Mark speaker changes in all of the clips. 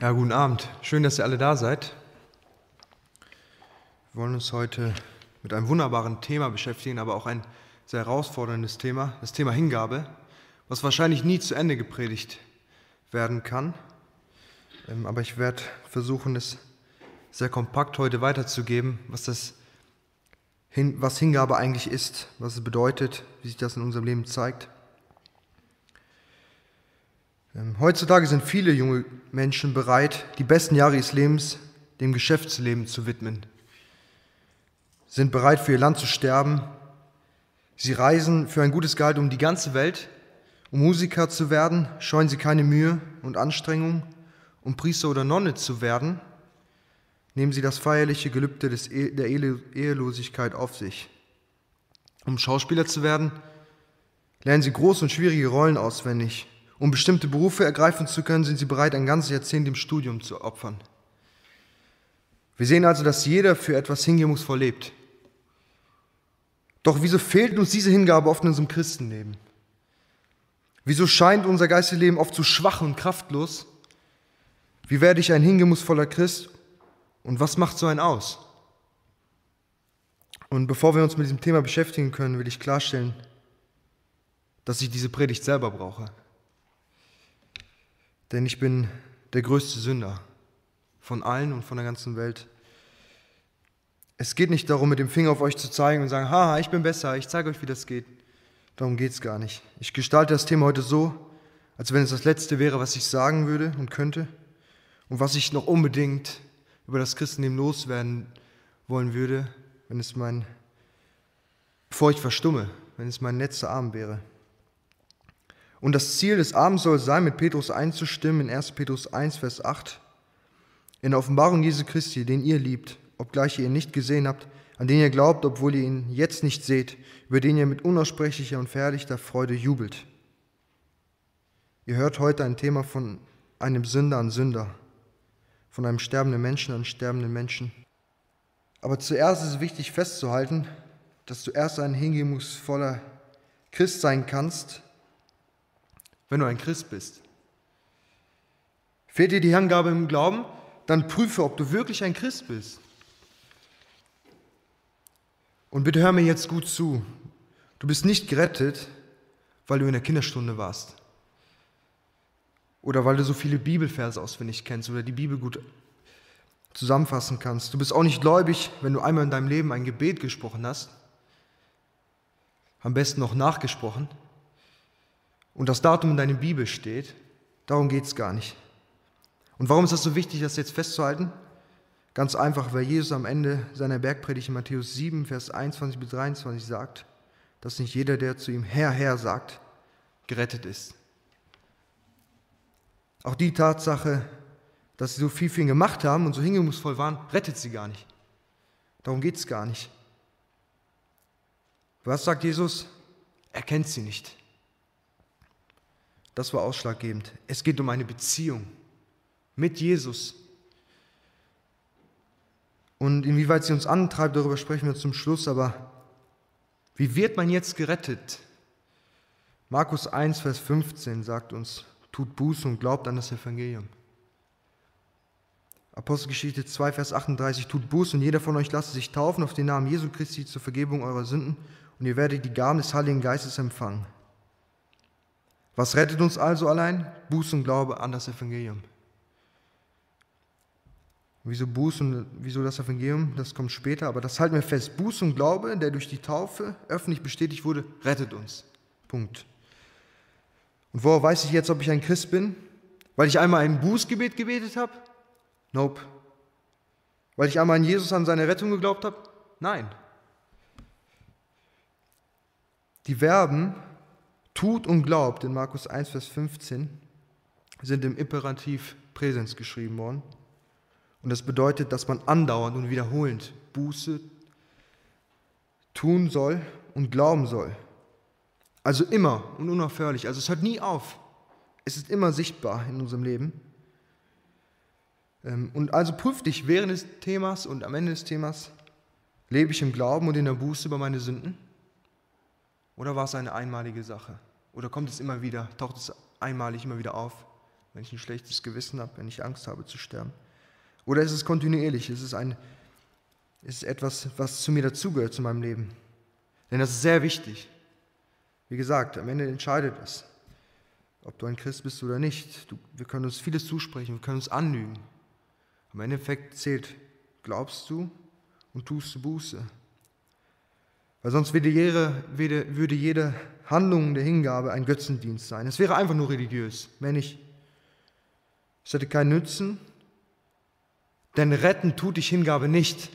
Speaker 1: Ja, guten Abend. Schön, dass ihr alle da seid. Wir wollen uns heute mit einem wunderbaren Thema beschäftigen, aber auch ein sehr herausforderndes Thema, das Thema Hingabe, was wahrscheinlich nie zu Ende gepredigt werden kann. Ähm, aber ich werde versuchen, es sehr kompakt heute weiterzugeben, was das was Hingabe eigentlich ist, was es bedeutet, wie sich das in unserem Leben zeigt. Ähm, heutzutage sind viele junge Menschen bereit, die besten Jahre ihres Lebens dem Geschäftsleben zu widmen, sind bereit für ihr Land zu sterben. Sie reisen für ein gutes Gehalt um die ganze Welt. Um Musiker zu werden, scheuen sie keine Mühe und Anstrengung. Um Priester oder Nonne zu werden, nehmen sie das feierliche Gelübde des e der Ehelosigkeit auf sich. Um Schauspieler zu werden, lernen sie große und schwierige Rollen auswendig um bestimmte Berufe ergreifen zu können, sind sie bereit, ein ganzes Jahrzehnt im Studium zu opfern. Wir sehen also, dass jeder für etwas hingebungsvoll lebt. Doch wieso fehlt uns diese Hingabe oft in unserem Christenleben? Wieso scheint unser Geistleben oft so schwach und kraftlos? Wie werde ich ein hingebungsvoller Christ und was macht so ein aus? Und bevor wir uns mit diesem Thema beschäftigen können, will ich klarstellen, dass ich diese Predigt selber brauche denn ich bin der größte Sünder von allen und von der ganzen Welt. Es geht nicht darum, mit dem Finger auf euch zu zeigen und sagen, haha, ich bin besser, ich zeige euch, wie das geht. Darum geht es gar nicht. Ich gestalte das Thema heute so, als wenn es das Letzte wäre, was ich sagen würde und könnte und was ich noch unbedingt über das Christenleben loswerden wollen würde, wenn es mein, bevor ich verstumme, wenn es mein letzter Abend wäre. Und das Ziel des Abends soll sein, mit Petrus einzustimmen in 1. Petrus 1, Vers 8. In der Offenbarung Jesu Christi, den ihr liebt, obgleich ihr ihn nicht gesehen habt, an den ihr glaubt, obwohl ihr ihn jetzt nicht seht, über den ihr mit unaussprechlicher und verherrlichter Freude jubelt. Ihr hört heute ein Thema von einem Sünder an Sünder, von einem sterbenden Menschen an sterbenden Menschen. Aber zuerst ist es wichtig festzuhalten, dass du erst ein hingebungsvoller Christ sein kannst, wenn du ein Christ bist. Fehlt dir die Hingabe im Glauben, dann prüfe, ob du wirklich ein Christ bist. Und bitte hör mir jetzt gut zu. Du bist nicht gerettet, weil du in der Kinderstunde warst. Oder weil du so viele Bibelverse auswendig kennst oder die Bibel gut zusammenfassen kannst. Du bist auch nicht gläubig, wenn du einmal in deinem Leben ein Gebet gesprochen hast. Am besten noch nachgesprochen und das Datum in deiner Bibel steht, darum geht es gar nicht. Und warum ist das so wichtig, das jetzt festzuhalten? Ganz einfach, weil Jesus am Ende seiner Bergpredigt in Matthäus 7, Vers 21 bis 23 sagt, dass nicht jeder, der zu ihm Herr, Herr sagt, gerettet ist. Auch die Tatsache, dass sie so viel für ihn gemacht haben und so hingebungsvoll waren, rettet sie gar nicht. Darum geht es gar nicht. Was sagt Jesus? Er kennt sie nicht. Das war ausschlaggebend. Es geht um eine Beziehung mit Jesus. Und inwieweit sie uns antreibt, darüber sprechen wir zum Schluss. Aber wie wird man jetzt gerettet? Markus 1, Vers 15 sagt uns, tut Buße und glaubt an das Evangelium. Apostelgeschichte 2, Vers 38, tut Buße und jeder von euch lasse sich taufen auf den Namen Jesu Christi zur Vergebung eurer Sünden und ihr werdet die Gaben des Heiligen Geistes empfangen. Was rettet uns also allein? Buß und Glaube an das Evangelium. Wieso Buß und wieso das Evangelium? Das kommt später, aber das halten wir fest. Buß und Glaube, der durch die Taufe öffentlich bestätigt wurde, rettet uns. Punkt. Und woher weiß ich jetzt, ob ich ein Christ bin? Weil ich einmal ein Bußgebet gebetet habe? Nope. Weil ich einmal an Jesus, an seine Rettung geglaubt habe? Nein. Die Verben tut und glaubt in Markus 1, Vers 15 sind im Imperativ Präsens geschrieben worden. Und das bedeutet, dass man andauernd und wiederholend Buße tun soll und glauben soll. Also immer und unaufhörlich. Also es hört nie auf. Es ist immer sichtbar in unserem Leben. Ähm, und also prüf dich während des Themas und am Ende des Themas, lebe ich im Glauben und in der Buße über meine Sünden? Oder war es eine einmalige Sache? Oder kommt es immer wieder, taucht es einmalig immer wieder auf? wenn ich ein schlechtes Gewissen habe, wenn ich Angst habe zu sterben? Oder ist es kontinuierlich? Ist es, ein, ist etwas, was zu mir dazugehört, zu meinem Leben? Denn das ist sehr wichtig. Wie gesagt, am Ende entscheidet es, ob du ein Christ bist oder nicht. Du, wir können uns vieles zusprechen, wir können uns anlügen. Am Endeffekt zählt, glaubst du und tust du Buße. Weil sonst würde jede, würde jede Handlung der Hingabe ein Götzendienst sein. Es wäre einfach nur religiös, mehr nicht. Es hätte keinen Nützen, denn retten tut dich Hingabe nicht.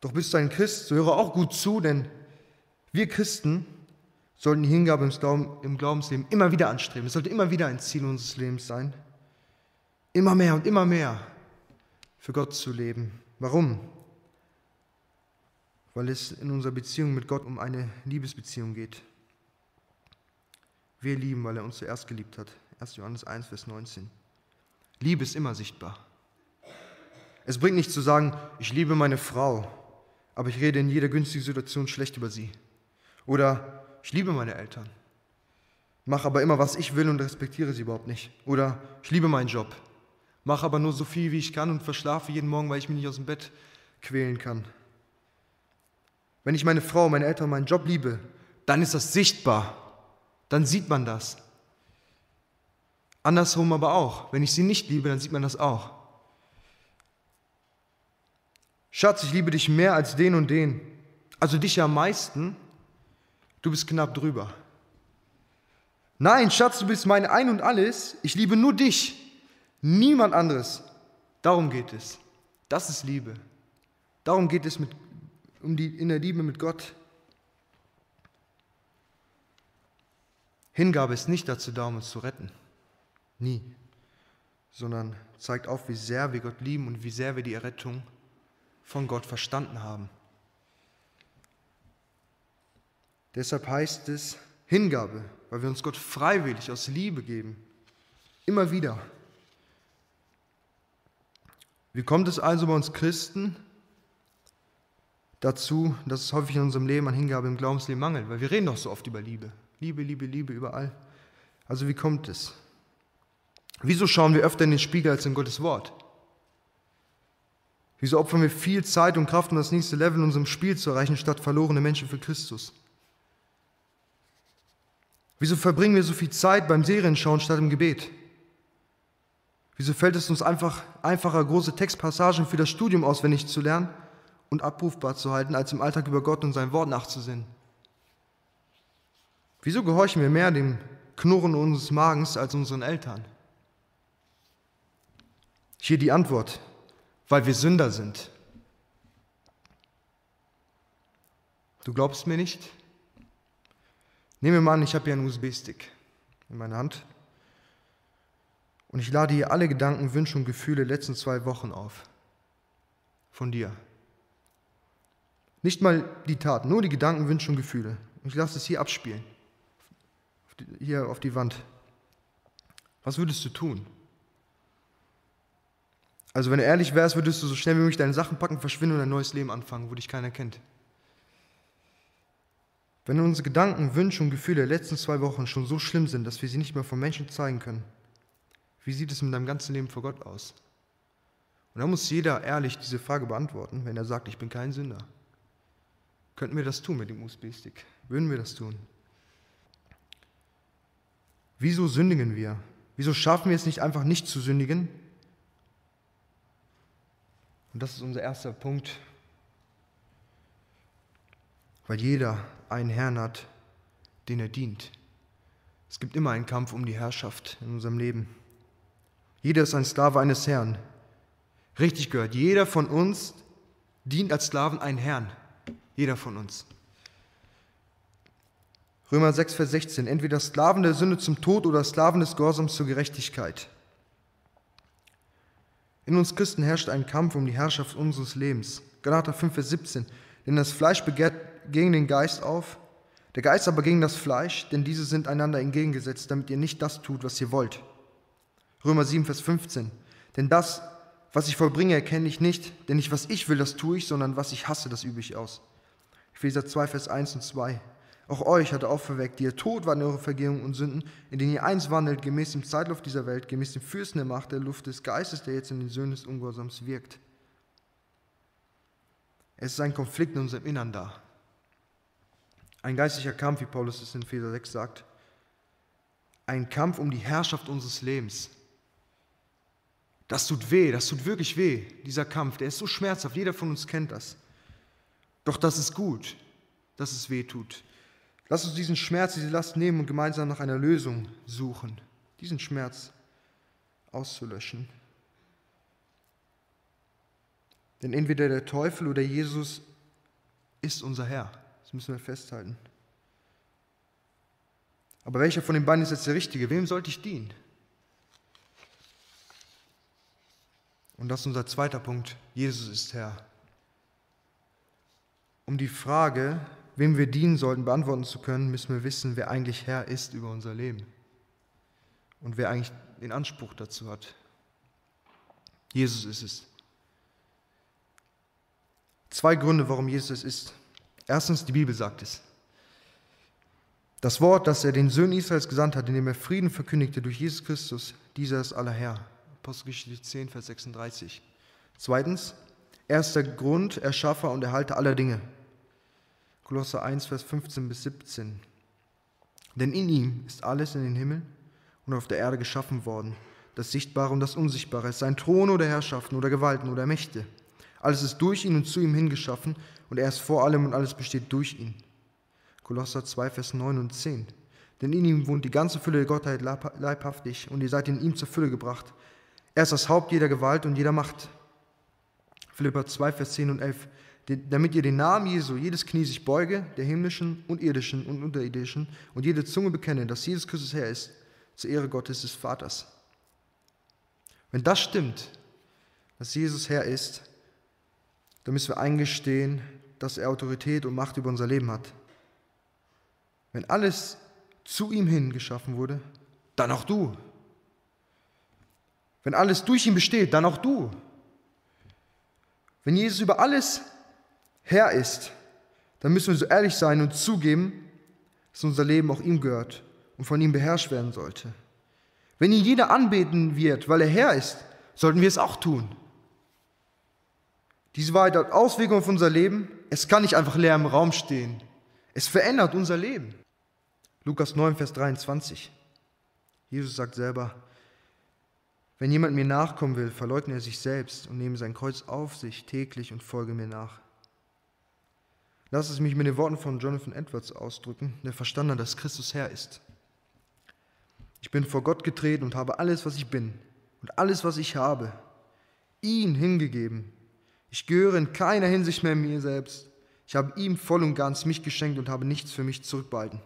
Speaker 1: Doch bist du ein Christ, so höre auch gut zu, denn wir Christen sollten die Hingabe im Glaubensleben immer wieder anstreben. Es sollte immer wieder ein Ziel unseres Lebens sein. Immer mehr und immer mehr für Gott zu leben. Warum? Weil es in unserer Beziehung mit Gott um eine Liebesbeziehung geht. Wir lieben, weil er uns zuerst geliebt hat. 1. Johannes 1, Vers 19. Liebe ist immer sichtbar. Es bringt nichts zu sagen, ich liebe meine Frau, aber ich rede in jeder günstigen Situation schlecht über sie. Oder ich liebe meine Eltern, mache aber immer, was ich will und respektiere sie überhaupt nicht. Oder ich liebe meinen Job, mache aber nur so viel, wie ich kann und verschlafe jeden Morgen, weil ich mich nicht aus dem Bett quälen kann. Wenn ich meine Frau, meine Eltern, meinen Job liebe, dann ist das sichtbar. Dann sieht man das. Andersrum aber auch. Wenn ich sie nicht liebe, dann sieht man das auch. Schatz, ich liebe dich mehr als den und den. Also dich ja am meisten. Du bist knapp drüber. Nein, Schatz, du bist mein Ein und alles. Ich liebe nur dich, niemand anderes. Darum geht es. Das ist Liebe. Darum geht es mit, um die, in der Liebe mit Gott. Hingabe ist nicht dazu da, um uns zu retten. Nie. Sondern zeigt auf, wie sehr wir Gott lieben und wie sehr wir die Errettung von Gott verstanden haben. Deshalb heißt es Hingabe, weil wir uns Gott freiwillig aus Liebe geben. Immer wieder. Wie kommt es also bei uns Christen dazu, dass es häufig in unserem Leben an Hingabe im Glaubensleben mangelt? Weil wir reden doch so oft über Liebe. Liebe, Liebe, Liebe überall. Also wie kommt es? Wieso schauen wir öfter in den Spiegel als in Gottes Wort? Wieso opfern wir viel Zeit und Kraft, um das nächste Level in unserem Spiel zu erreichen, statt verlorene Menschen für Christus? Wieso verbringen wir so viel Zeit beim Serienschauen statt im Gebet? Wieso fällt es uns einfach einfacher, große Textpassagen für das Studium auswendig zu lernen und abrufbar zu halten, als im Alltag über Gott und sein Wort nachzusinnen? Wieso gehorchen wir mehr dem Knurren unseres Magens als unseren Eltern? Hier die Antwort, weil wir Sünder sind. Du glaubst mir nicht? Nehmen wir mal an, ich habe hier einen USB-Stick in meiner Hand und ich lade hier alle Gedanken, Wünsche und Gefühle letzten zwei Wochen auf. Von dir. Nicht mal die Taten, nur die Gedanken, Wünsche und Gefühle. Und ich lasse es hier abspielen. Hier auf die Wand. Was würdest du tun? Also wenn du ehrlich wärst, würdest du so schnell wie möglich deine Sachen packen, verschwinden und ein neues Leben anfangen, wo dich keiner kennt. Wenn unsere Gedanken, Wünsche und Gefühle der letzten zwei Wochen schon so schlimm sind, dass wir sie nicht mehr von Menschen zeigen können, wie sieht es mit deinem ganzen Leben vor Gott aus? Und da muss jeder ehrlich diese Frage beantworten, wenn er sagt, ich bin kein Sünder. Könnten wir das tun mit dem USB-Stick? Würden wir das tun? Wieso sündigen wir? Wieso schaffen wir es nicht einfach nicht zu sündigen? Und das ist unser erster Punkt, weil jeder einen Herrn hat, den er dient. Es gibt immer einen Kampf um die Herrschaft in unserem Leben. Jeder ist ein Sklave eines Herrn. Richtig gehört, jeder von uns dient als Sklaven einen Herrn. Jeder von uns. Römer 6, Vers 16. Entweder Sklaven der Sünde zum Tod oder Sklaven des Gehorsams zur Gerechtigkeit. In uns Christen herrscht ein Kampf um die Herrschaft unseres Lebens. Galater 5, Vers 17. Denn das Fleisch begehrt gegen den Geist auf, der Geist aber gegen das Fleisch, denn diese sind einander entgegengesetzt, damit ihr nicht das tut, was ihr wollt. Römer 7, Vers 15. Denn das, was ich vollbringe, erkenne ich nicht, denn nicht was ich will, das tue ich, sondern was ich hasse, das übe ich aus. Epheser 2, Vers 1 und 2. Auch euch hat er auferweckt, die ihr tot wart in eurer Vergehung und Sünden, in denen ihr einst wandelt, gemäß dem Zeitlauf dieser Welt, gemäß dem Fürsten der Macht der Luft des Geistes, der jetzt in den Söhnen des Ungehorsams wirkt. Es ist ein Konflikt in unserem Innern da. Ein geistlicher Kampf, wie Paulus es in Epheser 6 sagt. Ein Kampf um die Herrschaft unseres Lebens. Das tut weh, das tut wirklich weh, dieser Kampf. Der ist so schmerzhaft, jeder von uns kennt das. Doch das ist gut, dass es weh tut. Lass uns diesen Schmerz, diese Last nehmen und gemeinsam nach einer Lösung suchen, diesen Schmerz auszulöschen. Denn entweder der Teufel oder Jesus ist unser Herr. Das müssen wir festhalten. Aber welcher von den beiden ist jetzt der Richtige? Wem sollte ich dienen? Und das ist unser zweiter Punkt. Jesus ist Herr. Um die Frage, wem wir dienen sollten, beantworten zu können, müssen wir wissen, wer eigentlich Herr ist über unser Leben und wer eigentlich den Anspruch dazu hat. Jesus ist es. Zwei Gründe, warum Jesus es ist. Erstens, die Bibel sagt es. Das Wort, das er den Söhnen Israels gesandt hat, indem er Frieden verkündigte durch Jesus Christus, dieser ist aller Herr. Apostelgeschichte 10, Vers 36. Zweitens, er ist der Grund, Erschaffer und Erhalter aller Dinge. Kolosser 1, Vers 15 bis 17. Denn in ihm ist alles in den Himmel und auf der Erde geschaffen worden, das Sichtbare und das Unsichtbare, sein Thron oder Herrschaften oder Gewalten oder Mächte. Alles ist durch ihn und zu ihm hingeschaffen und er ist vor allem und alles besteht durch ihn. Kolosser 2, Vers 9 und 10. Denn in ihm wohnt die ganze Fülle der Gottheit leibhaftig und ihr seid in ihm zur Fülle gebracht. Er ist das Haupt jeder Gewalt und jeder Macht. Philippa 2, Vers 10 und 11 damit ihr den Namen Jesu jedes Knie sich beuge, der himmlischen und irdischen und unterirdischen, und jede Zunge bekenne, dass Jesus Christus Herr ist, zur Ehre Gottes des Vaters. Wenn das stimmt, dass Jesus Herr ist, dann müssen wir eingestehen, dass er Autorität und Macht über unser Leben hat. Wenn alles zu ihm hin geschaffen wurde, dann auch du. Wenn alles durch ihn besteht, dann auch du. Wenn Jesus über alles Herr ist, dann müssen wir so ehrlich sein und zugeben, dass unser Leben auch ihm gehört und von ihm beherrscht werden sollte. Wenn ihn jeder anbeten wird, weil er Herr ist, sollten wir es auch tun. Diese Wahrheit hat Auswirkungen auf unser Leben. Es kann nicht einfach leer im Raum stehen. Es verändert unser Leben. Lukas 9, Vers 23. Jesus sagt selber, wenn jemand mir nachkommen will, verleugne er sich selbst und nehme sein Kreuz auf sich täglich und folge mir nach. Lass es mich mit den Worten von Jonathan Edwards ausdrücken, der verstanden hat, dass Christus Herr ist. Ich bin vor Gott getreten und habe alles, was ich bin und alles, was ich habe, ihn hingegeben. Ich gehöre in keiner Hinsicht mehr mir selbst. Ich habe ihm voll und ganz mich geschenkt und habe nichts für mich zurückbehalten.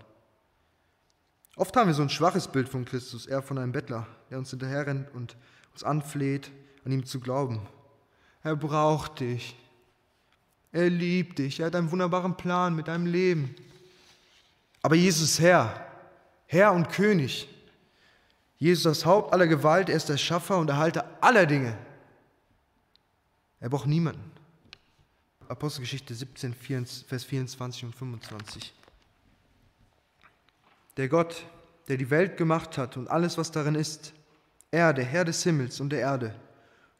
Speaker 1: Oft haben wir so ein schwaches Bild von Christus, eher von einem Bettler, der uns hinterherrennt und uns anfleht, an ihm zu glauben. Er braucht dich. Er liebt dich. Er hat einen wunderbaren Plan mit deinem Leben. Aber Jesus ist Herr, Herr und König. Jesus ist das Haupt aller Gewalt. Er ist der Schaffer und Erhalter aller Dinge. Er braucht niemanden. Apostelgeschichte 17, Vers 24 und 25. Der Gott, der die Welt gemacht hat und alles, was darin ist, er, der Herr des Himmels und der Erde,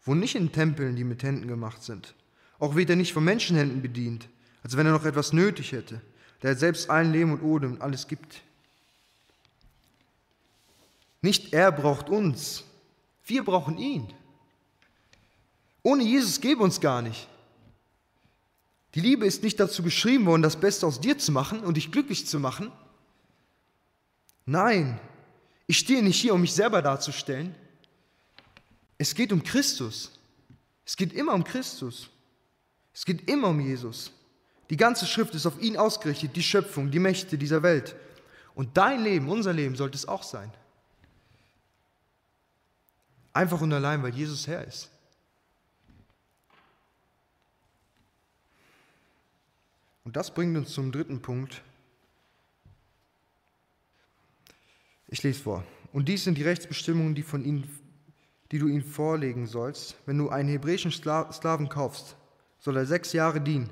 Speaker 1: wohnt nicht in Tempeln, die mit Händen gemacht sind auch wird er nicht von Menschenhänden bedient, als wenn er noch etwas nötig hätte, der selbst allen Leben und Odem und alles gibt. Nicht er braucht uns, wir brauchen ihn. Ohne Jesus gäbe uns gar nicht. Die Liebe ist nicht dazu geschrieben worden, das Beste aus dir zu machen und dich glücklich zu machen. Nein, ich stehe nicht hier, um mich selber darzustellen. Es geht um Christus. Es geht immer um Christus. Es geht immer um Jesus. Die ganze Schrift ist auf ihn ausgerichtet, die Schöpfung, die Mächte dieser Welt. Und dein Leben, unser Leben sollte es auch sein. Einfach und allein, weil Jesus Herr ist. Und das bringt uns zum dritten Punkt. Ich lese vor. Und dies sind die Rechtsbestimmungen, die, von ihnen, die du ihnen vorlegen sollst, wenn du einen hebräischen Sklaven kaufst soll er sechs Jahre dienen.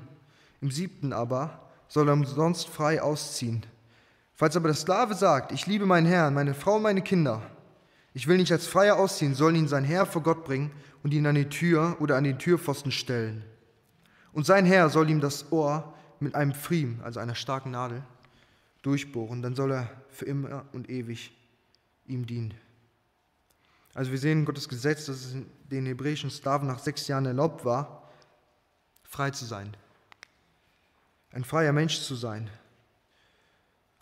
Speaker 1: Im siebten aber soll er umsonst frei ausziehen. Falls aber der Sklave sagt, ich liebe meinen Herrn, meine Frau meine Kinder, ich will nicht als Freier ausziehen, soll ihn sein Herr vor Gott bringen und ihn an die Tür oder an den Türpfosten stellen. Und sein Herr soll ihm das Ohr mit einem Pfriem, also einer starken Nadel, durchbohren. Dann soll er für immer und ewig ihm dienen. Also wir sehen Gottes Gesetz, dass es den hebräischen Sklaven nach sechs Jahren erlaubt war, frei zu sein. Ein freier Mensch zu sein.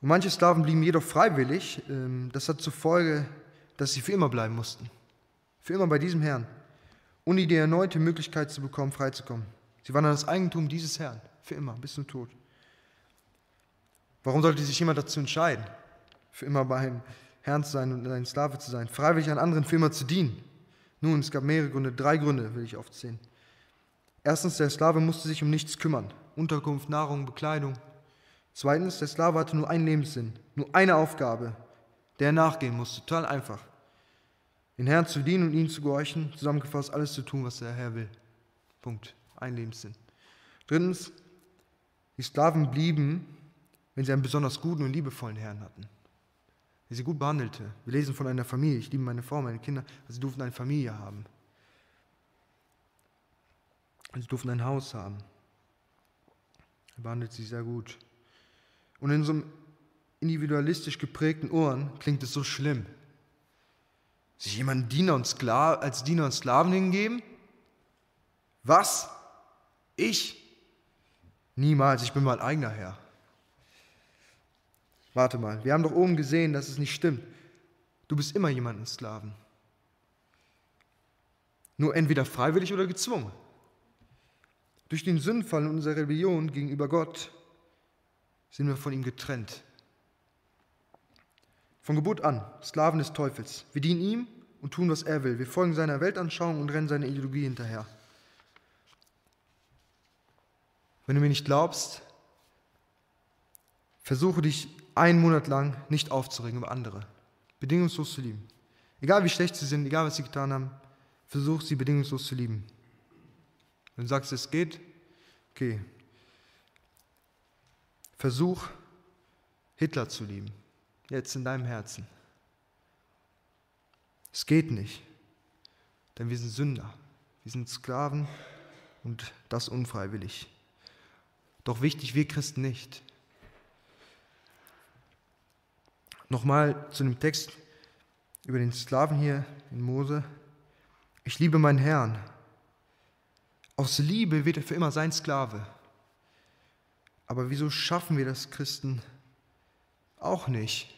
Speaker 1: Und manche Sklaven blieben jedoch freiwillig. Ähm, das hat zur Folge, dass sie für immer bleiben mussten. Für immer bei diesem Herrn. Ohne die erneute Möglichkeit zu bekommen, freizukommen. Sie waren dann das Eigentum dieses Herrn. Für immer, bis zum Tod. Warum sollte sich jemand dazu entscheiden, für immer bei einem Herrn zu sein und ein Sklave zu sein? Freiwillig an anderen für immer zu dienen? Nun, es gab mehrere Gründe. Drei Gründe will ich aufzählen. Erstens, der Sklave musste sich um nichts kümmern. Unterkunft, Nahrung, Bekleidung. Zweitens, der Sklave hatte nur einen Lebenssinn, nur eine Aufgabe, der er nachgehen musste. Total einfach. Den Herrn zu dienen und ihm zu gehorchen, zusammengefasst alles zu tun, was der Herr will. Punkt. Ein Lebenssinn. Drittens, die Sklaven blieben, wenn sie einen besonders guten und liebevollen Herrn hatten. Der sie gut behandelte. Wir lesen von einer Familie. Ich liebe meine Frau, meine Kinder. Sie durften eine Familie haben. Sie durften ein Haus haben. Er behandelt sie sehr gut. Und in so einem individualistisch geprägten Ohren klingt es so schlimm. Sich jemand Diener und als Diener und Sklaven hingeben? Was? Ich? Niemals, ich bin mein eigener Herr. Warte mal, wir haben doch oben gesehen, dass es nicht stimmt. Du bist immer jemandem Sklaven. Nur entweder freiwillig oder gezwungen. Durch den Sündfall und unsere Rebellion gegenüber Gott sind wir von ihm getrennt. Von Geburt an, Sklaven des Teufels. Wir dienen ihm und tun, was er will. Wir folgen seiner Weltanschauung und rennen seiner Ideologie hinterher. Wenn du mir nicht glaubst, versuche dich einen Monat lang nicht aufzuregen über andere. Bedingungslos zu lieben. Egal wie schlecht sie sind, egal was sie getan haben, versuch sie bedingungslos zu lieben. Wenn du sagst, es geht, okay, Versuch, Hitler zu lieben, jetzt in deinem Herzen. Es geht nicht, denn wir sind Sünder, wir sind Sklaven und das unfreiwillig. Doch wichtig, wir Christen nicht. Nochmal zu dem Text über den Sklaven hier in Mose. Ich liebe meinen Herrn. Aus Liebe wird er für immer sein Sklave. Aber wieso schaffen wir das Christen auch nicht?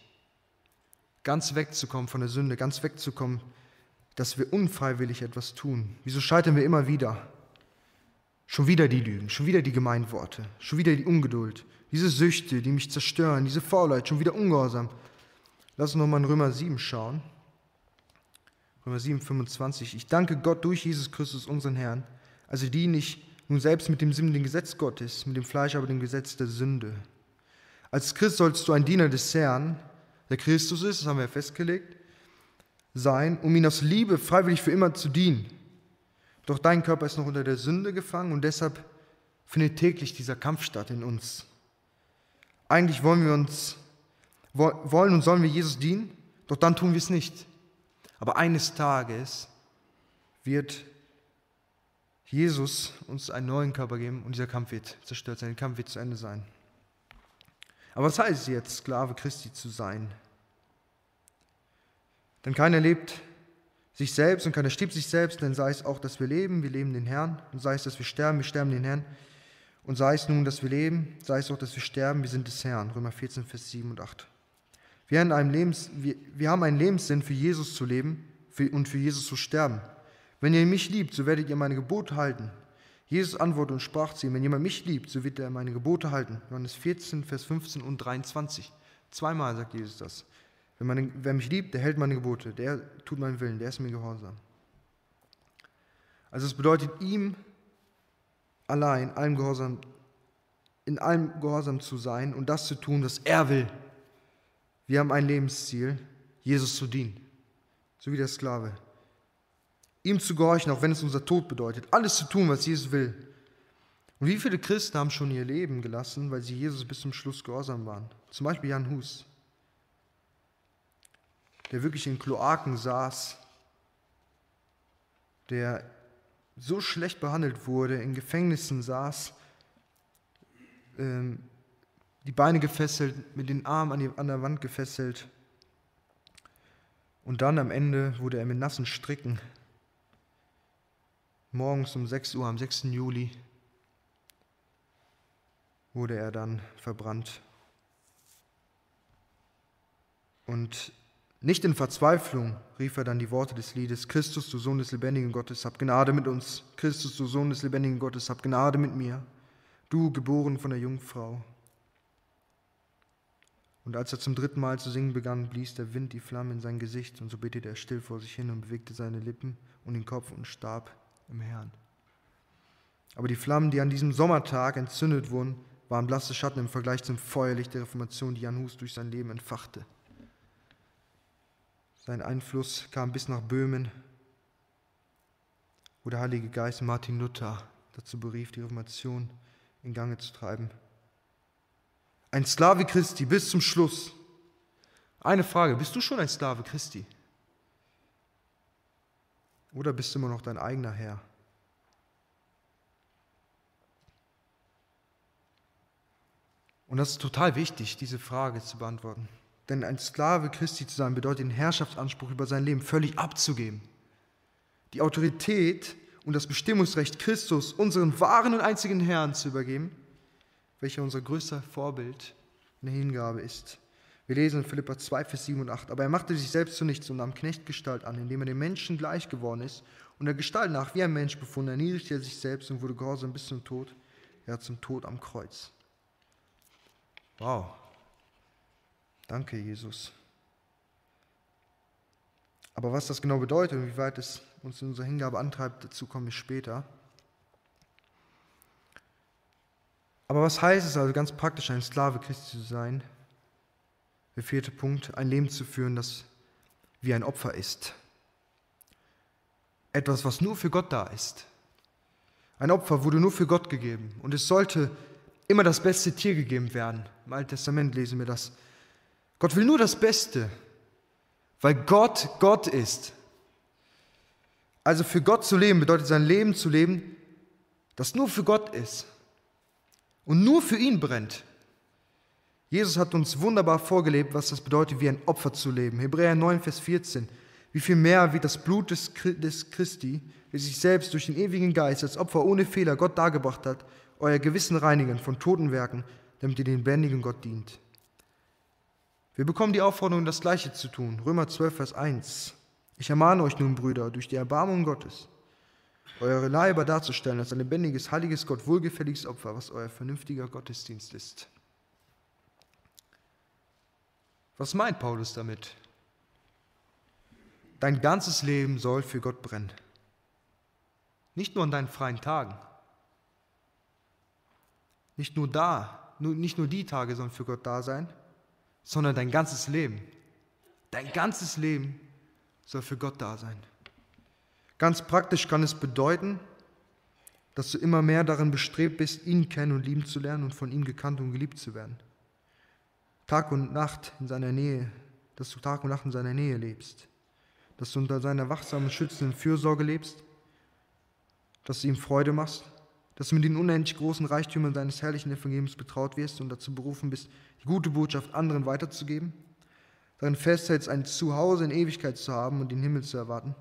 Speaker 1: Ganz wegzukommen von der Sünde, ganz wegzukommen, dass wir unfreiwillig etwas tun. Wieso scheitern wir immer wieder? Schon wieder die Lügen, schon wieder die Gemeinworte, schon wieder die Ungeduld, diese Süchte, die mich zerstören, diese Faulheit, schon wieder Ungehorsam. Lass uns nochmal in Römer 7 schauen. Römer 7, 25. Ich danke Gott durch Jesus Christus, unseren Herrn, also die nicht nun selbst mit dem Sinn dem Gesetz Gottes, mit dem Fleisch aber dem Gesetz der Sünde. Als Christ sollst du ein Diener des Herrn, der Christus ist, das haben wir ja festgelegt, sein, um ihn aus Liebe freiwillig für immer zu dienen. Doch dein Körper ist noch unter der Sünde gefangen und deshalb findet täglich dieser Kampf statt in uns. Eigentlich wollen wir uns, wollen und sollen wir Jesus dienen, doch dann tun wir es nicht. Aber eines Tages wird Jesus uns einen neuen Körper geben und dieser Kampf wird zerstört sein, der Kampf wird zu Ende sein. Aber was heißt es jetzt, Sklave Christi zu sein? Denn keiner lebt sich selbst und keiner stirbt sich selbst, denn sei es auch, dass wir leben, wir leben den Herrn, und sei es, dass wir sterben, wir sterben den Herrn, und sei es nun, dass wir leben, sei es auch, dass wir sterben, wir sind des Herrn. Römer 14, Vers 7 und 8. Wir haben, einen Lebens, wir, wir haben einen Lebenssinn, für Jesus zu leben und für Jesus zu sterben. Wenn ihr mich liebt, so werdet ihr meine Gebote halten. Jesus antwortete und sprach zu ihm, wenn jemand mich liebt, so wird er meine Gebote halten. Johannes 14, Vers 15 und 23. Zweimal sagt Jesus das. Wenn man, wer mich liebt, der hält meine Gebote, der tut meinen Willen, der ist mir gehorsam. Also es bedeutet ihm allein allem Gehorsam, in allem Gehorsam zu sein und das zu tun, was er will. Wir haben ein Lebensziel, Jesus zu dienen, so wie der Sklave ihm zu gehorchen, auch wenn es unser Tod bedeutet, alles zu tun, was Jesus will. Und wie viele Christen haben schon ihr Leben gelassen, weil sie Jesus bis zum Schluss gehorsam waren? Zum Beispiel Jan Hus, der wirklich in Kloaken saß, der so schlecht behandelt wurde, in Gefängnissen saß, ähm, die Beine gefesselt, mit den Armen an, die, an der Wand gefesselt. Und dann am Ende wurde er mit nassen Stricken morgens um 6 Uhr am 6. Juli wurde er dann verbrannt. Und nicht in Verzweiflung rief er dann die Worte des Liedes, Christus, du Sohn des lebendigen Gottes, hab Gnade mit uns. Christus, du Sohn des lebendigen Gottes, hab Gnade mit mir. Du, geboren von der Jungfrau. Und als er zum dritten Mal zu singen begann, blies der Wind die Flamme in sein Gesicht, und so betete er still vor sich hin und bewegte seine Lippen und den Kopf und starb im Herrn. Aber die Flammen, die an diesem Sommertag entzündet wurden, waren blasse Schatten im Vergleich zum Feuerlicht der Reformation, die Jan Hus durch sein Leben entfachte. Sein Einfluss kam bis nach Böhmen, wo der Heilige Geist Martin Luther dazu berief, die Reformation in Gange zu treiben. Ein Sklave Christi bis zum Schluss. Eine Frage, bist du schon ein Sklave Christi? Oder bist du immer noch dein eigener Herr? Und das ist total wichtig, diese Frage zu beantworten. Denn ein Sklave Christi zu sein bedeutet den Herrschaftsanspruch über sein Leben völlig abzugeben. Die Autorität und das Bestimmungsrecht Christus, unseren wahren und einzigen Herrn, zu übergeben, welcher unser größter Vorbild in der Hingabe ist. Wir lesen in Philippa 2, Vers 7 und 8. Aber er machte sich selbst zu nichts und nahm Knechtgestalt an, indem er den Menschen gleich geworden ist und der Gestalt nach wie ein Mensch befunden, erniedrigte er sich selbst und wurde gehorsam bis zum Tod, ja zum Tod am Kreuz. Wow. Danke, Jesus. Aber was das genau bedeutet und wie weit es uns in unserer Hingabe antreibt, dazu komme ich später. Aber was heißt es also ganz praktisch, ein Sklave Christi zu sein? Der vierte Punkt, ein Leben zu führen, das wie ein Opfer ist. Etwas, was nur für Gott da ist. Ein Opfer wurde nur für Gott gegeben und es sollte immer das beste Tier gegeben werden. Im Alten Testament lesen wir das. Gott will nur das Beste, weil Gott Gott ist. Also für Gott zu leben bedeutet sein Leben zu leben, das nur für Gott ist und nur für ihn brennt. Jesus hat uns wunderbar vorgelebt, was das bedeutet, wie ein Opfer zu leben. Hebräer 9, Vers 14. Wie viel mehr wie das Blut des Christi, der sich selbst durch den ewigen Geist als Opfer ohne Fehler Gott dargebracht hat, euer Gewissen reinigen von toten Werken, damit ihr den lebendigen Gott dient. Wir bekommen die Aufforderung, das Gleiche zu tun. Römer 12, Vers 1. Ich ermahne euch nun, Brüder, durch die Erbarmung Gottes, eure Leiber darzustellen als ein lebendiges, heiliges, Gott wohlgefälliges Opfer, was euer vernünftiger Gottesdienst ist. Was meint Paulus damit? Dein ganzes Leben soll für Gott brennen. Nicht nur an deinen freien Tagen, nicht nur da, nicht nur die Tage sollen für Gott da sein, sondern dein ganzes Leben. Dein ganzes Leben soll für Gott da sein. Ganz praktisch kann es bedeuten, dass du immer mehr darin bestrebt bist, ihn kennen und lieben zu lernen und von ihm gekannt und geliebt zu werden. Tag und Nacht in seiner Nähe, dass du Tag und Nacht in seiner Nähe lebst, dass du unter seiner wachsamen, schützenden Fürsorge lebst, dass du ihm Freude machst dass du mit den unendlich großen Reichtümern deines herrlichen Evangeliums betraut wirst und dazu berufen bist, die gute Botschaft anderen weiterzugeben, darin festhältst, ein Zuhause in Ewigkeit zu haben und den Himmel zu erwarten,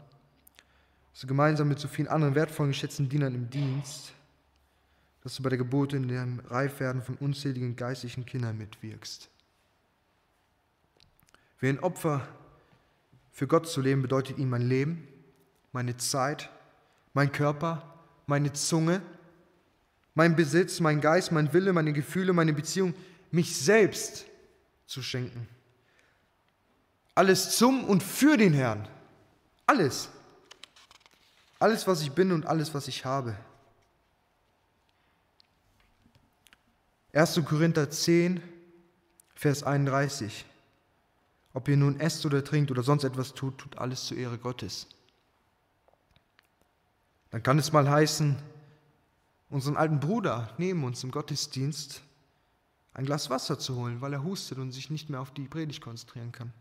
Speaker 1: dass du gemeinsam mit so vielen anderen wertvollen, geschätzten Dienern im Dienst, dass du bei der Geburt und dem Reifwerden von unzähligen geistlichen Kindern mitwirkst. Wie ein Opfer für Gott zu leben, bedeutet ihm mein Leben, meine Zeit, mein Körper, meine Zunge, mein Besitz, mein Geist, mein Wille, meine Gefühle, meine Beziehung, mich selbst zu schenken. Alles zum und für den Herrn. Alles. Alles, was ich bin und alles, was ich habe. 1. Korinther 10, Vers 31. Ob ihr nun esst oder trinkt oder sonst etwas tut, tut alles zur Ehre Gottes. Dann kann es mal heißen, unseren alten Bruder neben uns im Gottesdienst ein Glas Wasser zu holen, weil er hustet und sich nicht mehr auf die Predigt konzentrieren kann.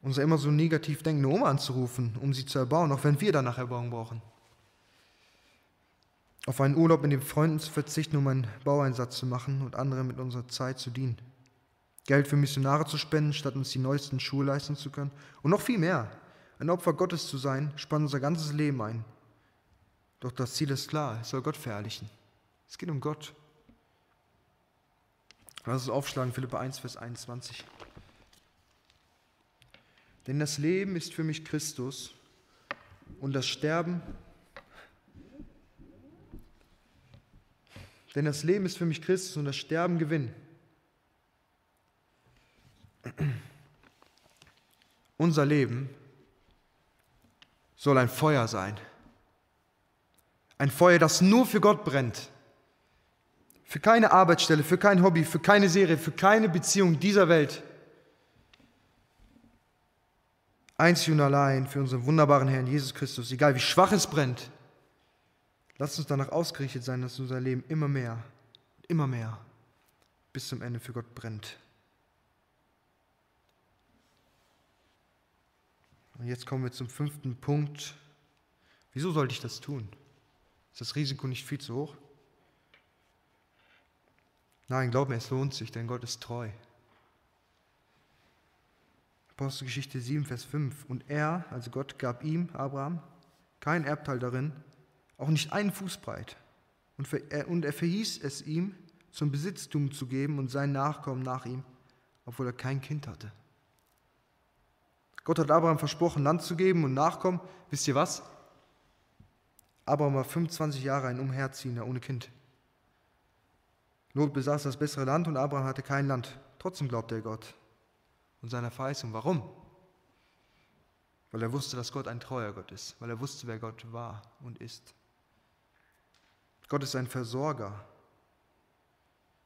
Speaker 1: Unser immer so negativ denkende Oma anzurufen, um sie zu erbauen, auch wenn wir danach Erbauung brauchen. Auf einen Urlaub mit den Freunden zu verzichten, um einen Baueinsatz zu machen und anderen mit unserer Zeit zu dienen. Geld für Missionare zu spenden, statt uns die neuesten Schuhe leisten zu können. Und noch viel mehr. Ein Opfer Gottes zu sein, spannt unser ganzes Leben ein. Doch das Ziel ist klar, es soll Gott verherrlichen. Es geht um Gott. Lass uns aufschlagen, Philippa 1, Vers 21. Denn das Leben ist für mich Christus und das Sterben. Denn das Leben ist für mich Christus und das Sterben Gewinn. Unser Leben soll ein Feuer sein. Ein Feuer, das nur für Gott brennt. Für keine Arbeitsstelle, für kein Hobby, für keine Serie, für keine Beziehung dieser Welt. Einzig und allein für unseren wunderbaren Herrn Jesus Christus, egal wie schwach es brennt. Lasst uns danach ausgerichtet sein, dass unser Leben immer mehr, immer mehr bis zum Ende für Gott brennt. Und jetzt kommen wir zum fünften Punkt. Wieso sollte ich das tun? Ist das Risiko nicht viel zu hoch? Nein, glaub mir, es lohnt sich, denn Gott ist treu. Apostelgeschichte 7, Vers 5. Und er, also Gott, gab ihm, Abraham, kein Erbteil darin, auch nicht einen Fuß breit. Und er verhieß es ihm, zum Besitztum zu geben und sein Nachkommen nach ihm, obwohl er kein Kind hatte. Gott hat Abraham versprochen, Land zu geben und Nachkommen. Wisst ihr was? Abraham war 25 Jahre ein Umherziehender ohne Kind. Lot besaß das bessere Land und Abraham hatte kein Land. Trotzdem glaubte er Gott und seiner Verheißung. Warum? Weil er wusste, dass Gott ein treuer Gott ist, weil er wusste, wer Gott war und ist. Gott ist ein Versorger.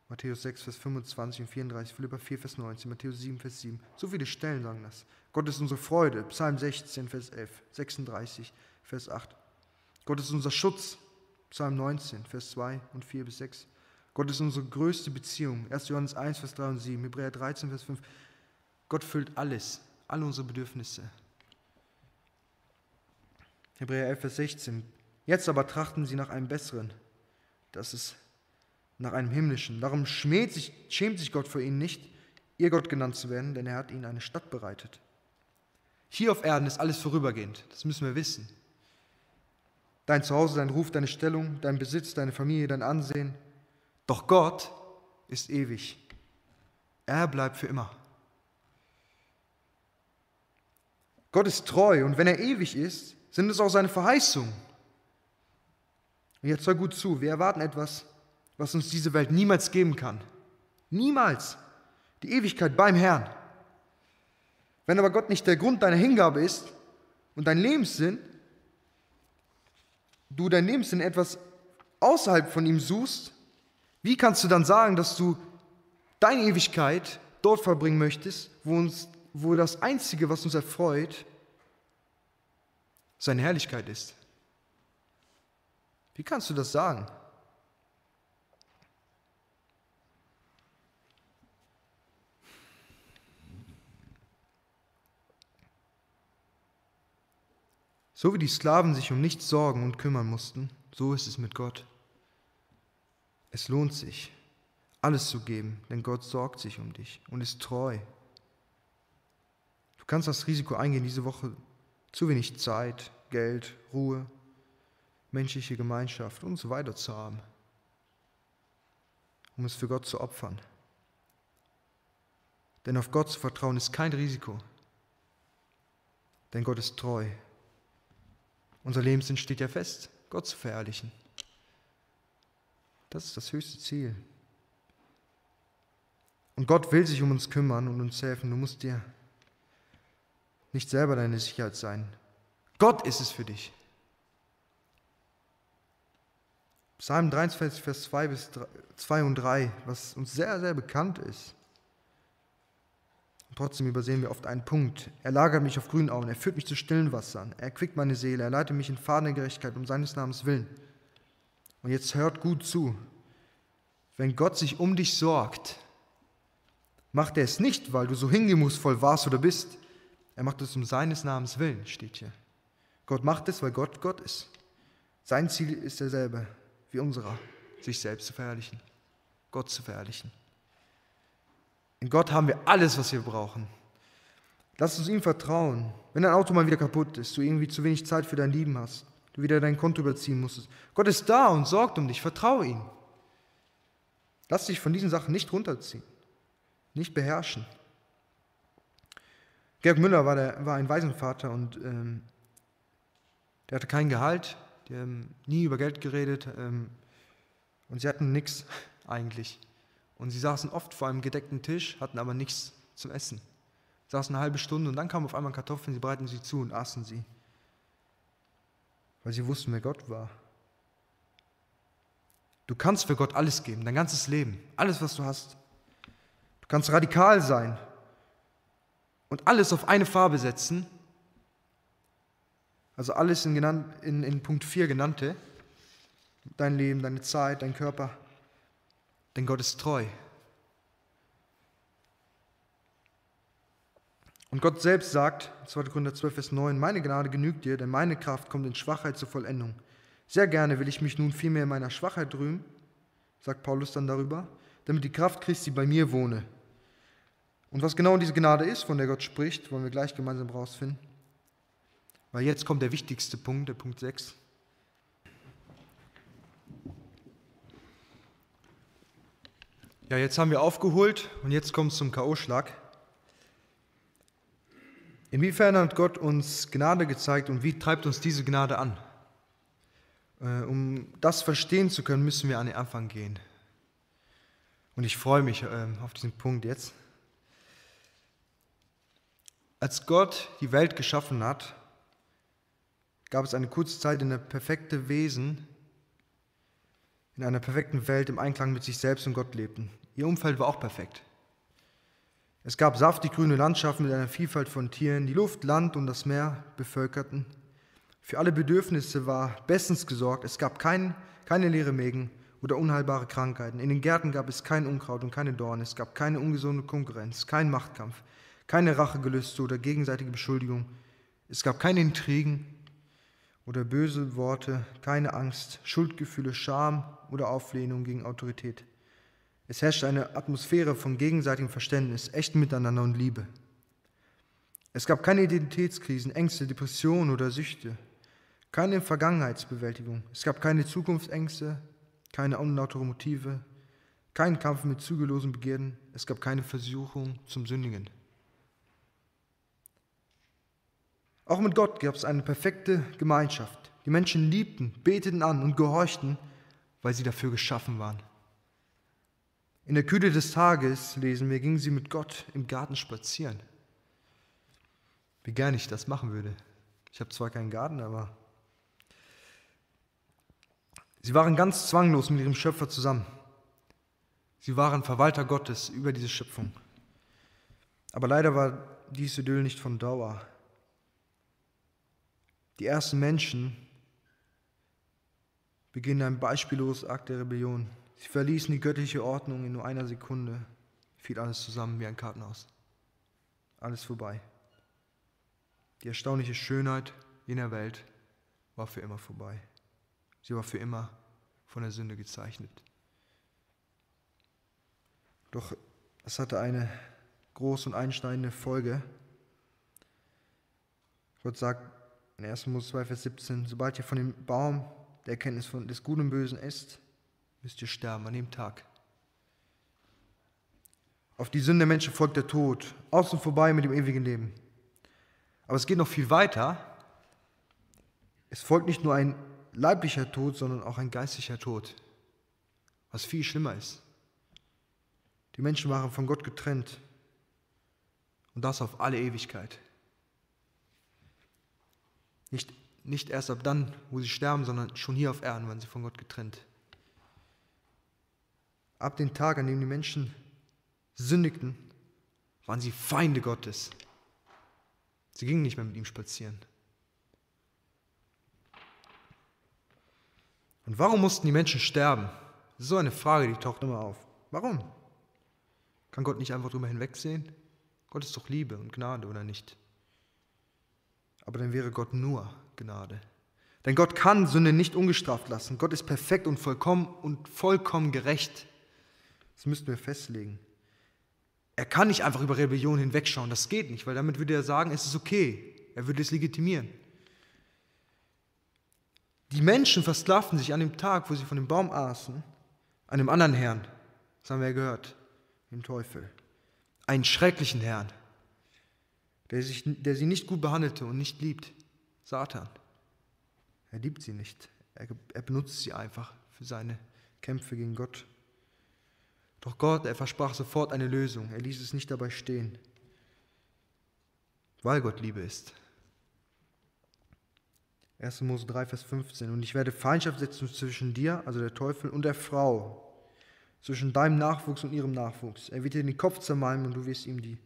Speaker 1: Matthäus 6, Vers 25 und 34, Philippa 4, Vers 19, Matthäus 7, Vers 7. So viele Stellen sagen das. Gott ist unsere Freude. Psalm 16, Vers 11, 36, Vers 8. Gott ist unser Schutz. Psalm 19, Vers 2 und 4 bis 6. Gott ist unsere größte Beziehung. 1. Johannes 1, Vers 3 und 7, Hebräer 13, Vers 5. Gott füllt alles, alle unsere Bedürfnisse. Hebräer 11, Vers 16. Jetzt aber trachten sie nach einem besseren. Das ist nach einem himmlischen. Darum sich, schämt sich Gott vor ihnen nicht, ihr Gott genannt zu werden, denn er hat ihnen eine Stadt bereitet. Hier auf Erden ist alles vorübergehend, das müssen wir wissen. Dein Zuhause, dein Ruf, deine Stellung, dein Besitz, deine Familie, dein Ansehen. Doch Gott ist ewig. Er bleibt für immer. Gott ist treu und wenn er ewig ist, sind es auch seine Verheißungen. Und jetzt hör gut zu, wir erwarten etwas, was uns diese Welt niemals geben kann. Niemals. Die Ewigkeit beim Herrn. Wenn aber Gott nicht der Grund deiner Hingabe ist und dein Lebenssinn, du dein Lebenssinn etwas außerhalb von ihm suchst, wie kannst du dann sagen, dass du deine Ewigkeit dort verbringen möchtest, wo, uns, wo das Einzige, was uns erfreut, seine Herrlichkeit ist? Wie kannst du das sagen? So wie die Sklaven sich um nichts sorgen und kümmern mussten, so ist es mit Gott. Es lohnt sich, alles zu geben, denn Gott sorgt sich um dich und ist treu. Du kannst das Risiko eingehen, diese Woche zu wenig Zeit, Geld, Ruhe, menschliche Gemeinschaft und so weiter zu haben, um es für Gott zu opfern. Denn auf Gott zu vertrauen ist kein Risiko, denn Gott ist treu unser Lebenssinn steht ja fest, Gott zu verherrlichen. Das ist das höchste Ziel. Und Gott will sich um uns kümmern und uns helfen. Du musst dir nicht selber deine Sicherheit sein. Gott ist es für dich. Psalm 23, Vers 2 bis 2 und 3, was uns sehr, sehr bekannt ist. Trotzdem übersehen wir oft einen Punkt. Er lagert mich auf grünen Auen, er führt mich zu stillen Wassern, er erquickt meine Seele, er leitet mich in Pfaden der Gerechtigkeit um seines Namens willen. Und jetzt hört gut zu. Wenn Gott sich um dich sorgt, macht er es nicht, weil du so hingemussvoll warst oder bist. Er macht es um seines Namens willen, steht hier. Gott macht es, weil Gott Gott ist. Sein Ziel ist derselbe wie unserer, sich selbst zu verherrlichen, Gott zu verherrlichen. In Gott haben wir alles, was wir brauchen. Lass uns ihm vertrauen. Wenn dein Auto mal wieder kaputt ist, du irgendwie zu wenig Zeit für dein Lieben hast, du wieder dein Konto überziehen musstest. Gott ist da und sorgt um dich. Vertraue ihm. Lass dich von diesen Sachen nicht runterziehen, nicht beherrschen. Georg Müller war, der, war ein Waisenvater und ähm, der hatte kein Gehalt, die haben nie über Geld geredet ähm, und sie hatten nichts eigentlich. Und sie saßen oft vor einem gedeckten Tisch, hatten aber nichts zum Essen. Saßen eine halbe Stunde und dann kamen auf einmal Kartoffeln, sie breiteten sie zu und aßen sie. Weil sie wussten, wer Gott war. Du kannst für Gott alles geben, dein ganzes Leben, alles, was du hast. Du kannst radikal sein und alles auf eine Farbe setzen. Also alles in, genannt, in, in Punkt 4 genannte. Dein Leben, deine Zeit, dein Körper. Denn Gott ist treu. Und Gott selbst sagt, 2. Korinther 12, Vers 9, meine Gnade genügt dir, denn meine Kraft kommt in Schwachheit zur Vollendung. Sehr gerne will ich mich nun vielmehr in meiner Schwachheit rühmen, sagt Paulus dann darüber, damit die Kraft Christi bei mir wohne. Und was genau diese Gnade ist, von der Gott spricht, wollen wir gleich gemeinsam rausfinden. Weil jetzt kommt der wichtigste Punkt, der Punkt 6. Ja, jetzt haben wir aufgeholt und jetzt kommt es zum K.O.-Schlag. Inwiefern hat Gott uns Gnade gezeigt und wie treibt uns diese Gnade an? Äh, um das verstehen zu können, müssen wir an den Anfang gehen. Und ich freue mich ähm, auf diesen Punkt jetzt. Als Gott die Welt geschaffen hat, gab es eine kurze Zeit, in der perfekte Wesen in einer perfekten Welt im Einklang mit sich selbst und Gott lebten. Ihr Umfeld war auch perfekt. Es gab saftig grüne Landschaften mit einer Vielfalt von Tieren, die Luft, Land und das Meer bevölkerten. Für alle Bedürfnisse war bestens gesorgt. Es gab kein, keine leere Mägen oder unheilbare Krankheiten. In den Gärten gab es kein Unkraut und keine Dornen. Es gab keine ungesunde Konkurrenz, kein Machtkampf, keine Rachegelüste oder gegenseitige Beschuldigung. Es gab keine Intrigen oder böse Worte, keine Angst, Schuldgefühle, Scham oder Auflehnung gegen Autorität. Es herrschte eine Atmosphäre von gegenseitigem Verständnis, echtem Miteinander und Liebe. Es gab keine Identitätskrisen, Ängste, Depressionen oder Süchte, keine Vergangenheitsbewältigung. Es gab keine Zukunftsängste, keine unlautere Motive, keinen Kampf mit zügellosen Begierden. Es gab keine Versuchung zum Sündigen. Auch mit Gott gab es eine perfekte Gemeinschaft. Die Menschen liebten, beteten an und gehorchten, weil sie dafür geschaffen waren. In der Kühle des Tages, lesen wir, gingen sie mit Gott im Garten spazieren. Wie gern ich das machen würde. Ich habe zwar keinen Garten, aber sie waren ganz zwanglos mit ihrem Schöpfer zusammen. Sie waren Verwalter Gottes über diese Schöpfung. Aber leider war dies Idyll nicht von Dauer. Die ersten Menschen beginnen ein beispielloses Akt der Rebellion. Sie verließen die göttliche Ordnung in nur einer Sekunde, fiel alles zusammen wie ein Kartenhaus. Alles vorbei. Die erstaunliche Schönheit jener Welt war für immer vorbei. Sie war für immer von der Sünde gezeichnet. Doch es hatte eine große und einschneidende Folge. Gott sagt in 1. Mose 2, Vers 17, sobald ihr von dem Baum der Erkenntnis von des Guten und Bösen esst, müsst ihr sterben an dem Tag. Auf die Sünde der Menschen folgt der Tod, aus und vorbei mit dem ewigen Leben. Aber es geht noch viel weiter. Es folgt nicht nur ein leiblicher Tod, sondern auch ein geistlicher Tod, was viel schlimmer ist. Die Menschen waren von Gott getrennt und das auf alle Ewigkeit. Nicht, nicht erst ab dann, wo sie sterben, sondern schon hier auf Erden waren sie von Gott getrennt. Ab dem Tag, an dem die Menschen sündigten, waren sie Feinde Gottes. Sie gingen nicht mehr mit ihm spazieren. Und warum mussten die Menschen sterben? So eine Frage, die taucht immer auf. Warum? Kann Gott nicht einfach drüber hinwegsehen? Gott ist doch Liebe und Gnade, oder nicht? Aber dann wäre Gott nur Gnade. Denn Gott kann Sünde nicht ungestraft lassen. Gott ist perfekt und vollkommen und vollkommen gerecht. Das müssten wir festlegen. Er kann nicht einfach über Rebellion hinwegschauen. Das geht nicht, weil damit würde er sagen, es ist okay. Er würde es legitimieren. Die Menschen versklavten sich an dem Tag, wo sie von dem Baum aßen, einem anderen Herrn. Das haben wir ja gehört, dem Teufel. Einen schrecklichen Herrn, der, sich, der sie nicht gut behandelte und nicht liebt. Satan. Er liebt sie nicht. Er, er benutzt sie einfach für seine Kämpfe gegen Gott. Doch Gott, er versprach sofort eine Lösung. Er ließ es nicht dabei stehen, weil Gott Liebe ist. 1. Mose 3, Vers 15. Und ich werde Feindschaft setzen zwischen dir, also der Teufel, und der Frau, zwischen deinem Nachwuchs und ihrem Nachwuchs. Er wird dir den Kopf zermalmen und du wirst ihm die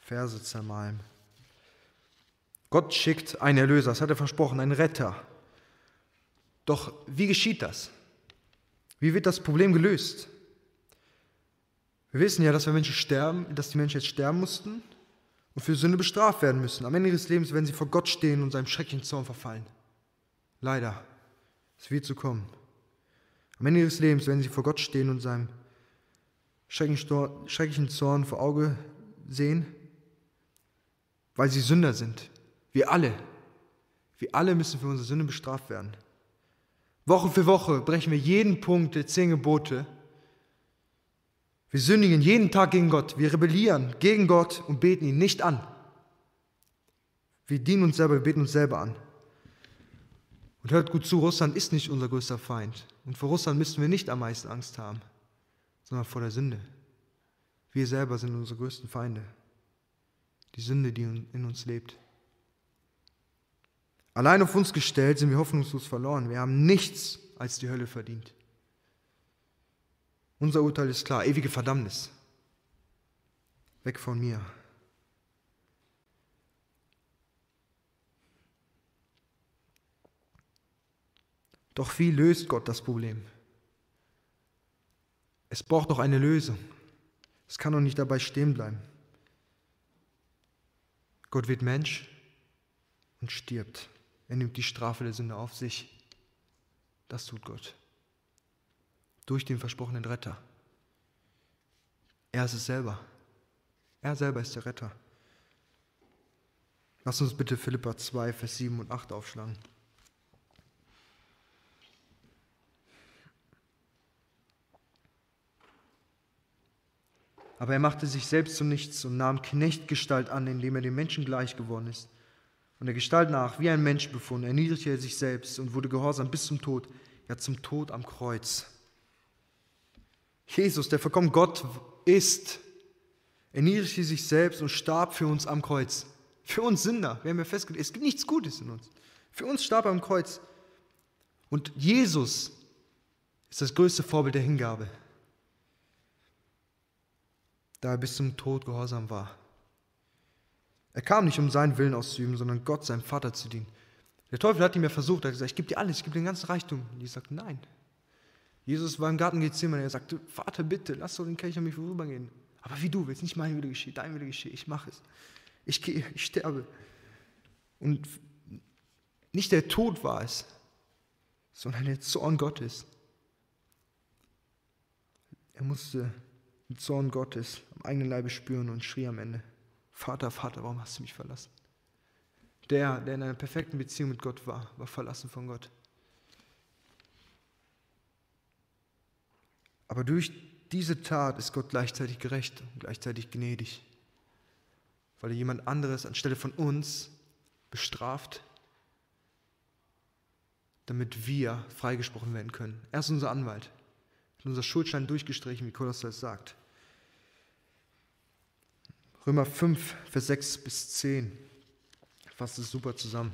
Speaker 1: Ferse zermalmen. Gott schickt einen Erlöser, das hat er versprochen, einen Retter. Doch wie geschieht das? Wie wird das Problem gelöst? Wir wissen ja, dass wir Menschen sterben, dass die Menschen jetzt sterben mussten und für Sünde bestraft werden müssen. Am Ende ihres Lebens werden sie vor Gott stehen und seinem schrecklichen Zorn verfallen. Leider. Es wird zu kommen. Am Ende ihres Lebens werden sie vor Gott stehen und seinem schrecklichen Zorn vor Auge sehen, weil sie Sünder sind. Wir alle. Wir alle müssen für unsere Sünde bestraft werden. Woche für Woche brechen wir jeden Punkt der zehn Gebote wir sündigen jeden Tag gegen Gott. Wir rebellieren gegen Gott und beten ihn nicht an. Wir dienen uns selber, wir beten uns selber an. Und hört gut zu, Russland ist nicht unser größter Feind. Und vor Russland müssen wir nicht am meisten Angst haben, sondern vor der Sünde. Wir selber sind unsere größten Feinde. Die Sünde, die in uns lebt. Allein auf uns gestellt sind wir hoffnungslos verloren. Wir haben nichts als die Hölle verdient. Unser Urteil ist klar, ewige Verdammnis. Weg von mir. Doch wie löst Gott das Problem? Es braucht doch eine Lösung. Es kann doch nicht dabei stehen bleiben. Gott wird Mensch und stirbt. Er nimmt die Strafe der Sünde auf sich. Das tut Gott durch den versprochenen Retter. Er ist es selber. Er selber ist der Retter. Lass uns bitte Philippa 2, Vers 7 und 8 aufschlagen. Aber er machte sich selbst zu nichts und nahm Knechtgestalt an, indem er dem Menschen gleich geworden ist. Und der Gestalt nach, wie ein Mensch befunden, erniedrigte er sich selbst und wurde gehorsam bis zum Tod, ja zum Tod am Kreuz. Jesus, der vollkommen Gott ist, erniedrigte sich selbst und starb für uns am Kreuz. Für uns Sünder. Wir haben ja festgelegt, es gibt nichts Gutes in uns. Für uns starb er am Kreuz. Und Jesus ist das größte Vorbild der Hingabe, da er bis zum Tod gehorsam war. Er kam nicht, um seinen Willen auszuüben, sondern Gott, seinem Vater, zu dienen. Der Teufel hat ihm ja versucht, er hat gesagt, ich gebe dir alles, ich gebe dir den ganzen Reichtum. Und Jesus sagt, nein, Jesus war im Garten Gethsemane, er sagte, Vater, bitte, lass doch den Kelch an mich vorübergehen. Aber wie du willst, nicht mein Wille geschieht, dein Wille geschieht, ich mache es. Ich gehe, ich sterbe. Und nicht der Tod war es, sondern der Zorn Gottes. Er musste den Zorn Gottes am eigenen Leibe spüren und schrie am Ende, Vater, Vater, warum hast du mich verlassen? Der, der in einer perfekten Beziehung mit Gott war, war verlassen von Gott. Aber durch diese Tat ist Gott gleichzeitig gerecht und gleichzeitig gnädig, weil er jemand anderes anstelle von uns bestraft, damit wir freigesprochen werden können. Er ist unser Anwalt, hat unser Schuldschein durchgestrichen, wie Kolosser es sagt. Römer 5, Vers 6 bis 10 fasst es super zusammen.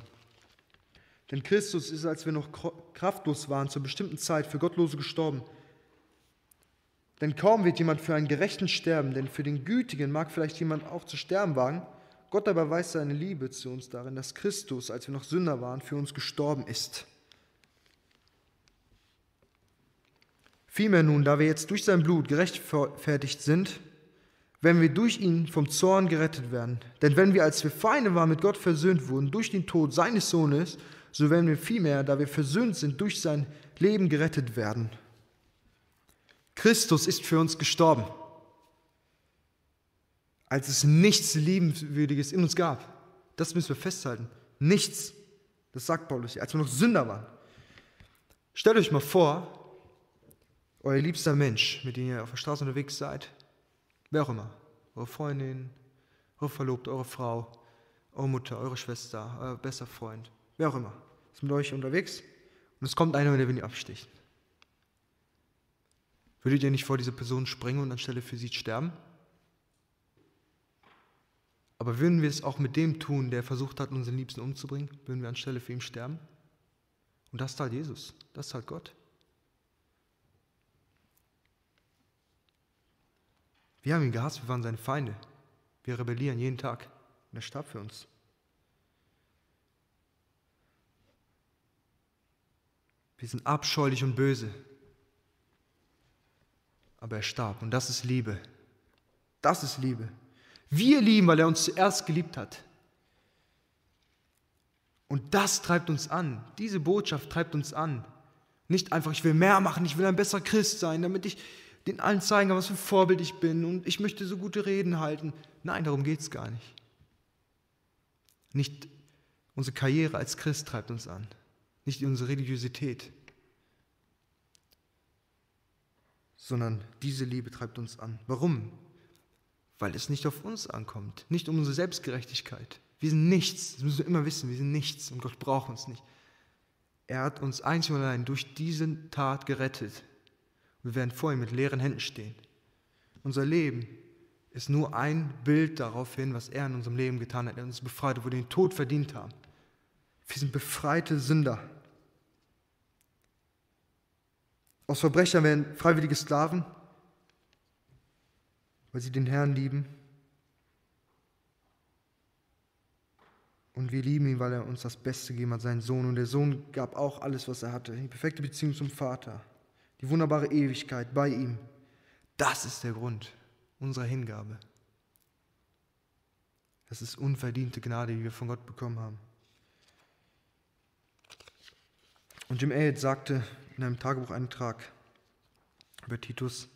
Speaker 1: Denn Christus ist, als wir noch kraftlos waren, zur bestimmten Zeit für Gottlose gestorben. Denn kaum wird jemand für einen Gerechten sterben, denn für den Gütigen mag vielleicht jemand auch zu sterben wagen. Gott aber weiß seine Liebe zu uns darin, dass Christus, als wir noch Sünder waren, für uns gestorben ist. Vielmehr nun, da wir jetzt durch sein Blut gerechtfertigt sind, werden wir durch ihn vom Zorn gerettet werden. Denn wenn wir, als wir Feinde waren, mit Gott versöhnt wurden durch den Tod seines Sohnes, so werden wir vielmehr, da wir versöhnt sind, durch sein Leben gerettet werden. Christus ist für uns gestorben, als es nichts Liebenswürdiges in uns gab. Das müssen wir festhalten. Nichts. Das sagt Paulus hier, als wir noch Sünder waren. Stellt euch mal vor, euer liebster Mensch, mit dem ihr auf der Straße unterwegs seid, wer auch immer, eure Freundin, eure Verlobte, eure Frau, eure Mutter, eure Schwester, euer bester Freund, wer auch immer, ist mit euch unterwegs und es kommt einer, der will ihn abstichen. Würdet ihr nicht vor diese Person springen und anstelle für sie sterben? Aber würden wir es auch mit dem tun, der versucht hat, unseren Liebsten umzubringen? Würden wir anstelle für ihn sterben? Und das halt Jesus, das halt Gott. Wir haben ihn gehasst, wir waren seine Feinde. Wir rebellieren jeden Tag. Und er starb für uns. Wir sind abscheulich und böse. Aber er starb und das ist Liebe. Das ist Liebe. Wir lieben, weil er uns zuerst geliebt hat. Und das treibt uns an. Diese Botschaft treibt uns an. Nicht einfach, ich will mehr machen, ich will ein besserer Christ sein, damit ich den allen zeigen was für ein Vorbild ich bin und ich möchte so gute Reden halten. Nein, darum geht es gar nicht. Nicht unsere Karriere als Christ treibt uns an, nicht unsere Religiosität, sondern diese Liebe treibt uns an. Warum? weil es nicht auf uns ankommt, nicht um unsere Selbstgerechtigkeit. Wir sind nichts, das müssen wir immer wissen, wir sind nichts und Gott braucht uns nicht. Er hat uns einzig und allein durch diese Tat gerettet. Wir werden vor ihm mit leeren Händen stehen. Unser Leben ist nur ein Bild darauf hin, was er in unserem Leben getan hat. Er uns befreit, wo wir den Tod verdient haben. Wir sind befreite Sünder. Aus Verbrechern werden freiwillige Sklaven, weil sie den Herrn lieben. Und wir lieben ihn, weil er uns das Beste gegeben hat, seinen Sohn. Und der Sohn gab auch alles, was er hatte. Die perfekte Beziehung zum Vater. Die wunderbare Ewigkeit bei ihm. Das ist der Grund unserer Hingabe. Das ist unverdiente Gnade, die wir von Gott bekommen haben. Und Jim Elliot sagte in einem Tagebucheintrag über Titus,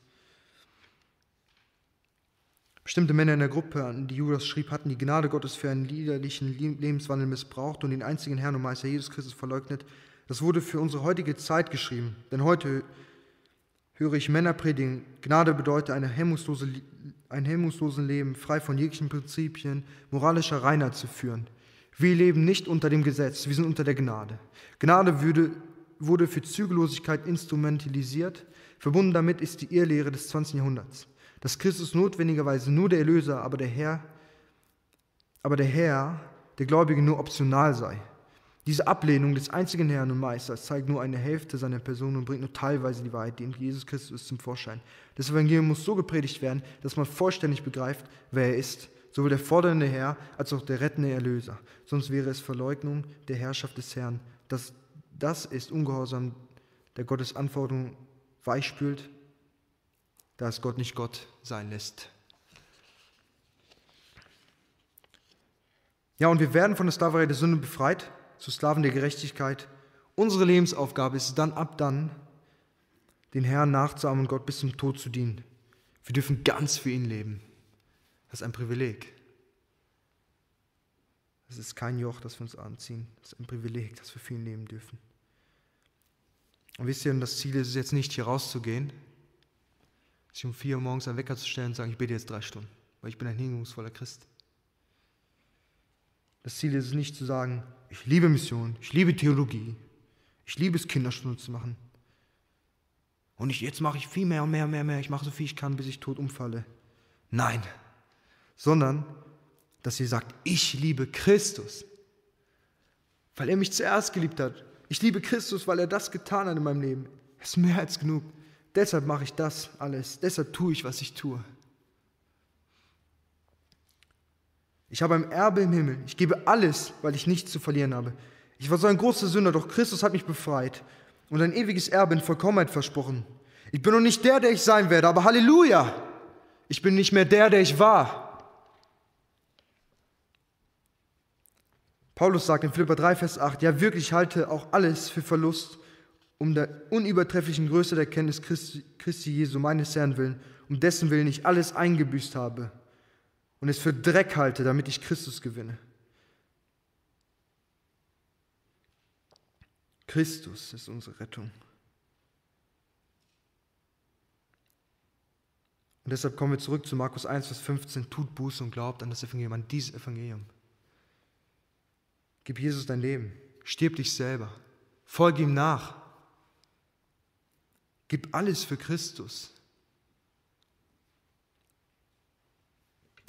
Speaker 1: Bestimmte Männer in der Gruppe, an die Judas schrieb, hatten die Gnade Gottes für einen liederlichen Lebenswandel missbraucht und den einzigen Herrn und Meister Jesus Christus verleugnet. Das wurde für unsere heutige Zeit geschrieben. Denn heute höre ich Männer predigen, Gnade bedeutet eine hemmungslose, ein hemmungsloses Leben, frei von jeglichen Prinzipien, moralischer Reinheit zu führen. Wir leben nicht unter dem Gesetz, wir sind unter der Gnade. Gnade würde, wurde für Zügellosigkeit instrumentalisiert. Verbunden damit ist die Irrlehre des 20. Jahrhunderts dass Christus notwendigerweise nur der Erlöser, aber der Herr, aber der Herr, der Gläubige nur optional sei. Diese Ablehnung des einzigen Herrn und Meisters zeigt nur eine Hälfte seiner Person und bringt nur teilweise die Wahrheit, die in Jesus Christus ist, zum Vorschein. Das Evangelium muss so gepredigt werden, dass man vollständig begreift, wer er ist, sowohl der fordernde Herr als auch der rettende Erlöser. Sonst wäre es Verleugnung der Herrschaft des Herrn. Das, das ist Ungehorsam, der Gottes Anforderungen weichspült da es Gott nicht Gott sein lässt. Ja, und wir werden von der Sklaverei der Sünde befreit, zu Sklaven der Gerechtigkeit. Unsere Lebensaufgabe ist dann ab dann, den Herrn nachzuahmen und Gott bis zum Tod zu dienen. Wir dürfen ganz für ihn leben. Das ist ein Privileg. Das ist kein Joch, das wir uns anziehen. Das ist ein Privileg, dass wir für ihn leben dürfen. Und wisst ihr, das Ziel ist es jetzt nicht, hier rauszugehen sich um vier Uhr morgens einen Wecker zu stellen und sagen, ich bete jetzt drei Stunden, weil ich bin ein hingungsvoller Christ. Das Ziel ist es nicht zu sagen, ich liebe Mission, ich liebe Theologie, ich liebe es, Kinderstunden zu machen. Und ich, jetzt mache ich viel mehr und mehr und mehr, mehr, ich mache so viel ich kann, bis ich tot umfalle. Nein, sondern, dass ihr sagt, ich liebe Christus, weil er mich zuerst geliebt hat. Ich liebe Christus, weil er das getan hat in meinem Leben. Es ist mehr als genug. Deshalb mache ich das alles. Deshalb tue ich, was ich tue. Ich habe ein Erbe im Himmel. Ich gebe alles, weil ich nichts zu verlieren habe. Ich war so ein großer Sünder, doch Christus hat mich befreit und ein ewiges Erbe in Vollkommenheit versprochen. Ich bin noch nicht der, der ich sein werde, aber Halleluja! Ich bin nicht mehr der, der ich war. Paulus sagt in Philipper 3, Vers 8, ja wirklich halte auch alles für Verlust, um der unübertrefflichen Größe der Kenntnis Christi, Christi Jesu, meines Herrn willen, um dessen Willen ich alles eingebüßt habe und es für Dreck halte, damit ich Christus gewinne. Christus ist unsere Rettung. Und deshalb kommen wir zurück zu Markus 1, Vers 15. Tut Buße und glaubt an das Evangelium, an dieses Evangelium. Gib Jesus dein Leben. Stirb dich selber. Folge ihm nach. Gib alles für Christus.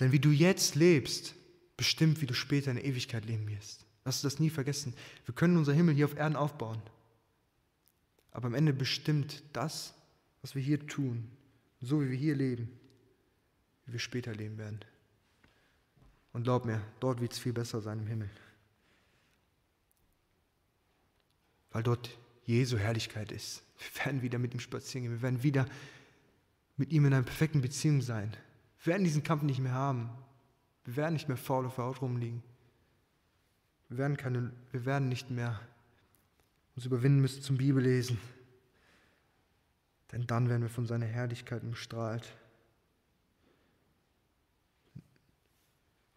Speaker 1: Denn wie du jetzt lebst, bestimmt, wie du später in der Ewigkeit leben wirst. Lass uns das nie vergessen. Wir können unser Himmel hier auf Erden aufbauen. Aber am Ende bestimmt das, was wir hier tun, so wie wir hier leben, wie wir später leben werden. Und glaub mir, dort wird es viel besser sein im Himmel. Weil dort Jesu Herrlichkeit ist. Wir werden wieder mit ihm spazieren gehen. Wir werden wieder mit ihm in einer perfekten Beziehung sein. Wir werden diesen Kampf nicht mehr haben. Wir werden nicht mehr faul auf der Haut rumliegen. Wir werden, keine, wir werden nicht mehr uns überwinden müssen zum Bibellesen. Denn dann werden wir von seiner Herrlichkeit umstrahlt.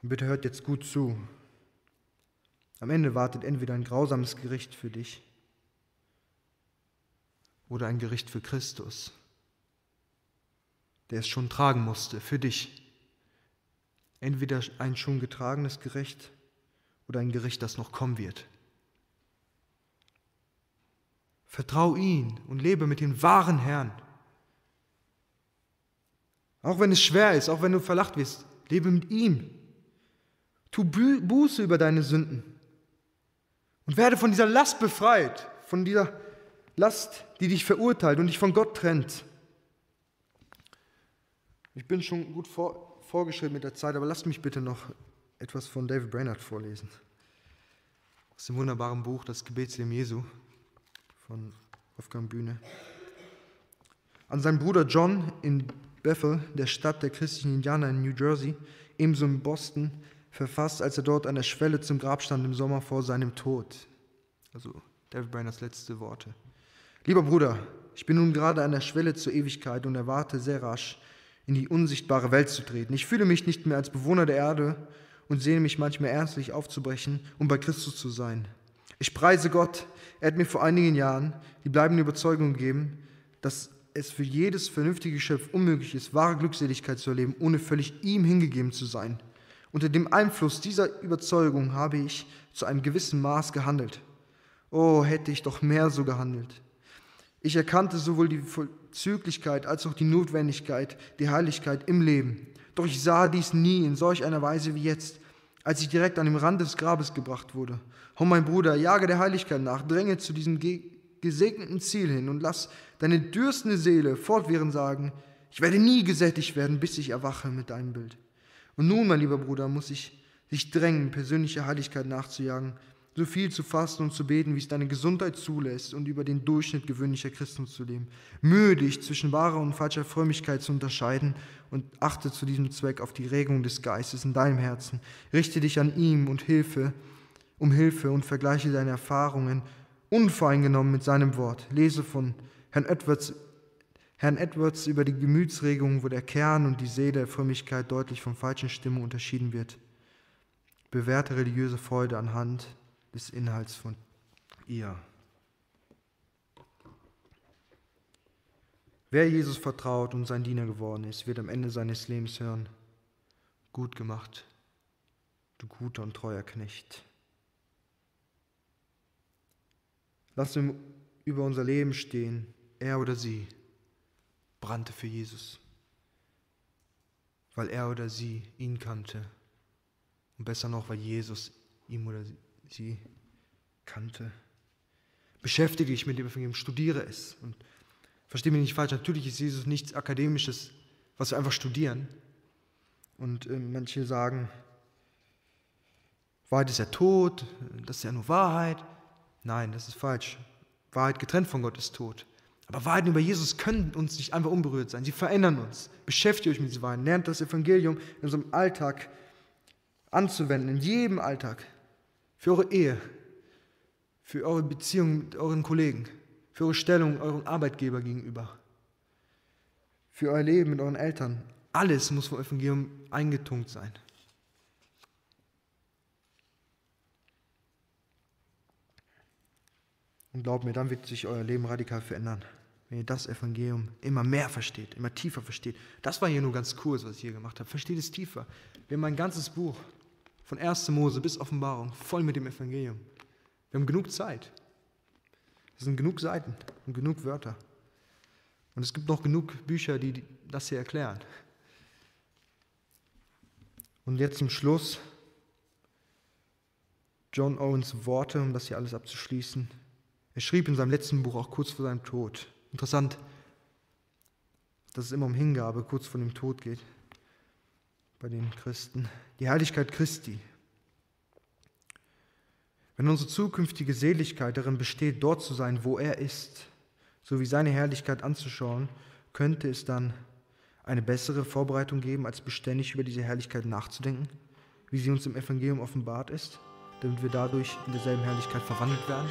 Speaker 1: Und bitte hört jetzt gut zu. Am Ende wartet entweder ein grausames Gericht für dich oder ein Gericht für Christus, der es schon tragen musste, für dich. Entweder ein schon getragenes Gericht oder ein Gericht, das noch kommen wird. Vertrau ihn und lebe mit dem wahren Herrn. Auch wenn es schwer ist, auch wenn du verlacht wirst, lebe mit ihm. Tu Buße über deine Sünden und werde von dieser Last befreit, von dieser Last, die dich verurteilt und dich von Gott trennt. Ich bin schon gut vor, vorgeschrieben mit der Zeit, aber lasst mich bitte noch etwas von David Brainerd vorlesen. Aus dem wunderbaren Buch Das Gebetsleben Jesu von Wolfgang Bühne. An seinen Bruder John in Bethel, der Stadt der christlichen Indianer in New Jersey, ebenso in Boston, verfasst, als er dort an der Schwelle zum Grab stand im Sommer vor seinem Tod. Also David Brainers letzte Worte. Lieber Bruder, ich bin nun gerade an der Schwelle zur Ewigkeit und erwarte sehr rasch, in die unsichtbare Welt zu treten. Ich fühle mich nicht mehr als Bewohner der Erde und sehne mich manchmal ernstlich aufzubrechen, um bei Christus zu sein. Ich preise Gott, er hat mir vor einigen Jahren die bleibende Überzeugung gegeben, dass es für jedes vernünftige Geschöpf unmöglich ist, wahre Glückseligkeit zu erleben, ohne völlig ihm hingegeben zu sein. Unter dem Einfluss dieser Überzeugung habe ich zu einem gewissen Maß gehandelt. Oh, hätte ich doch mehr so gehandelt. Ich erkannte sowohl die Vollzüglichkeit als auch die Notwendigkeit, die Heiligkeit im Leben. Doch ich sah dies nie in solch einer Weise wie jetzt, als ich direkt an dem Rand des Grabes gebracht wurde. Oh mein Bruder, jage der Heiligkeit nach, dränge zu diesem gesegneten Ziel hin und lass deine dürstende Seele fortwährend sagen, ich werde nie gesättigt werden, bis ich erwache mit deinem Bild. Und nun, mein lieber Bruder, muss ich dich drängen, persönliche Heiligkeit nachzujagen, so viel zu fasten und zu beten, wie es deine Gesundheit zulässt und über den Durchschnitt gewöhnlicher Christen zu leben. Mühe dich, zwischen wahrer und falscher Frömmigkeit zu unterscheiden und achte zu diesem Zweck auf die Regung des Geistes in deinem Herzen. Richte dich an ihm und Hilfe, um Hilfe und vergleiche deine Erfahrungen unvoreingenommen mit seinem Wort. Lese von Herrn Edwards, Herrn Edwards über die Gemütsregung, wo der Kern und die Seele der Frömmigkeit deutlich von falschen Stimmung unterschieden wird. Bewährte religiöse Freude anhand des Inhalts von ihr. Wer Jesus vertraut und sein Diener geworden ist, wird am Ende seines Lebens hören, gut gemacht, du guter und treuer Knecht. Lass ihm über unser Leben stehen, er oder sie brannte für Jesus, weil er oder sie ihn kannte. Und besser noch, weil Jesus ihm oder sie sie kannte. Beschäftige dich mit dem Evangelium, studiere es. Und verstehe mich nicht falsch, natürlich ist Jesus nichts Akademisches, was wir einfach studieren. Und äh, manche sagen, Wahrheit ist ja tot, das ist ja nur Wahrheit. Nein, das ist falsch. Wahrheit getrennt von Gott ist tot. Aber Wahrheiten über Jesus können uns nicht einfach unberührt sein. Sie verändern uns. Beschäftigt euch mit diesen Wahrheiten. Lernt das Evangelium in unserem Alltag anzuwenden, in jedem Alltag. Für eure Ehe, für eure Beziehung mit euren Kollegen, für eure Stellung eurem Arbeitgeber gegenüber, für euer Leben mit euren Eltern. Alles muss vom Evangelium eingetunkt sein. Und glaubt mir, dann wird sich euer Leben radikal verändern. Wenn ihr das Evangelium immer mehr versteht, immer tiefer versteht. Das war hier nur ganz kurz, was ich hier gemacht habe. Versteht es tiefer. Wir haben ein ganzes Buch von 1. Mose bis Offenbarung voll mit dem Evangelium. Wir haben genug Zeit. Es sind genug Seiten und genug Wörter. Und es gibt noch genug Bücher, die das hier erklären. Und jetzt zum Schluss John Owens Worte, um das hier alles abzuschließen. Er schrieb in seinem letzten Buch auch kurz vor seinem Tod. Interessant, dass es immer um Hingabe kurz vor dem Tod geht bei den Christen. Die Heiligkeit Christi. Wenn unsere zukünftige Seligkeit darin besteht, dort zu sein, wo er ist, sowie seine Herrlichkeit anzuschauen, könnte es dann eine bessere Vorbereitung geben, als beständig über diese Herrlichkeit nachzudenken, wie sie uns im Evangelium offenbart ist, damit wir dadurch in derselben Herrlichkeit verwandelt werden?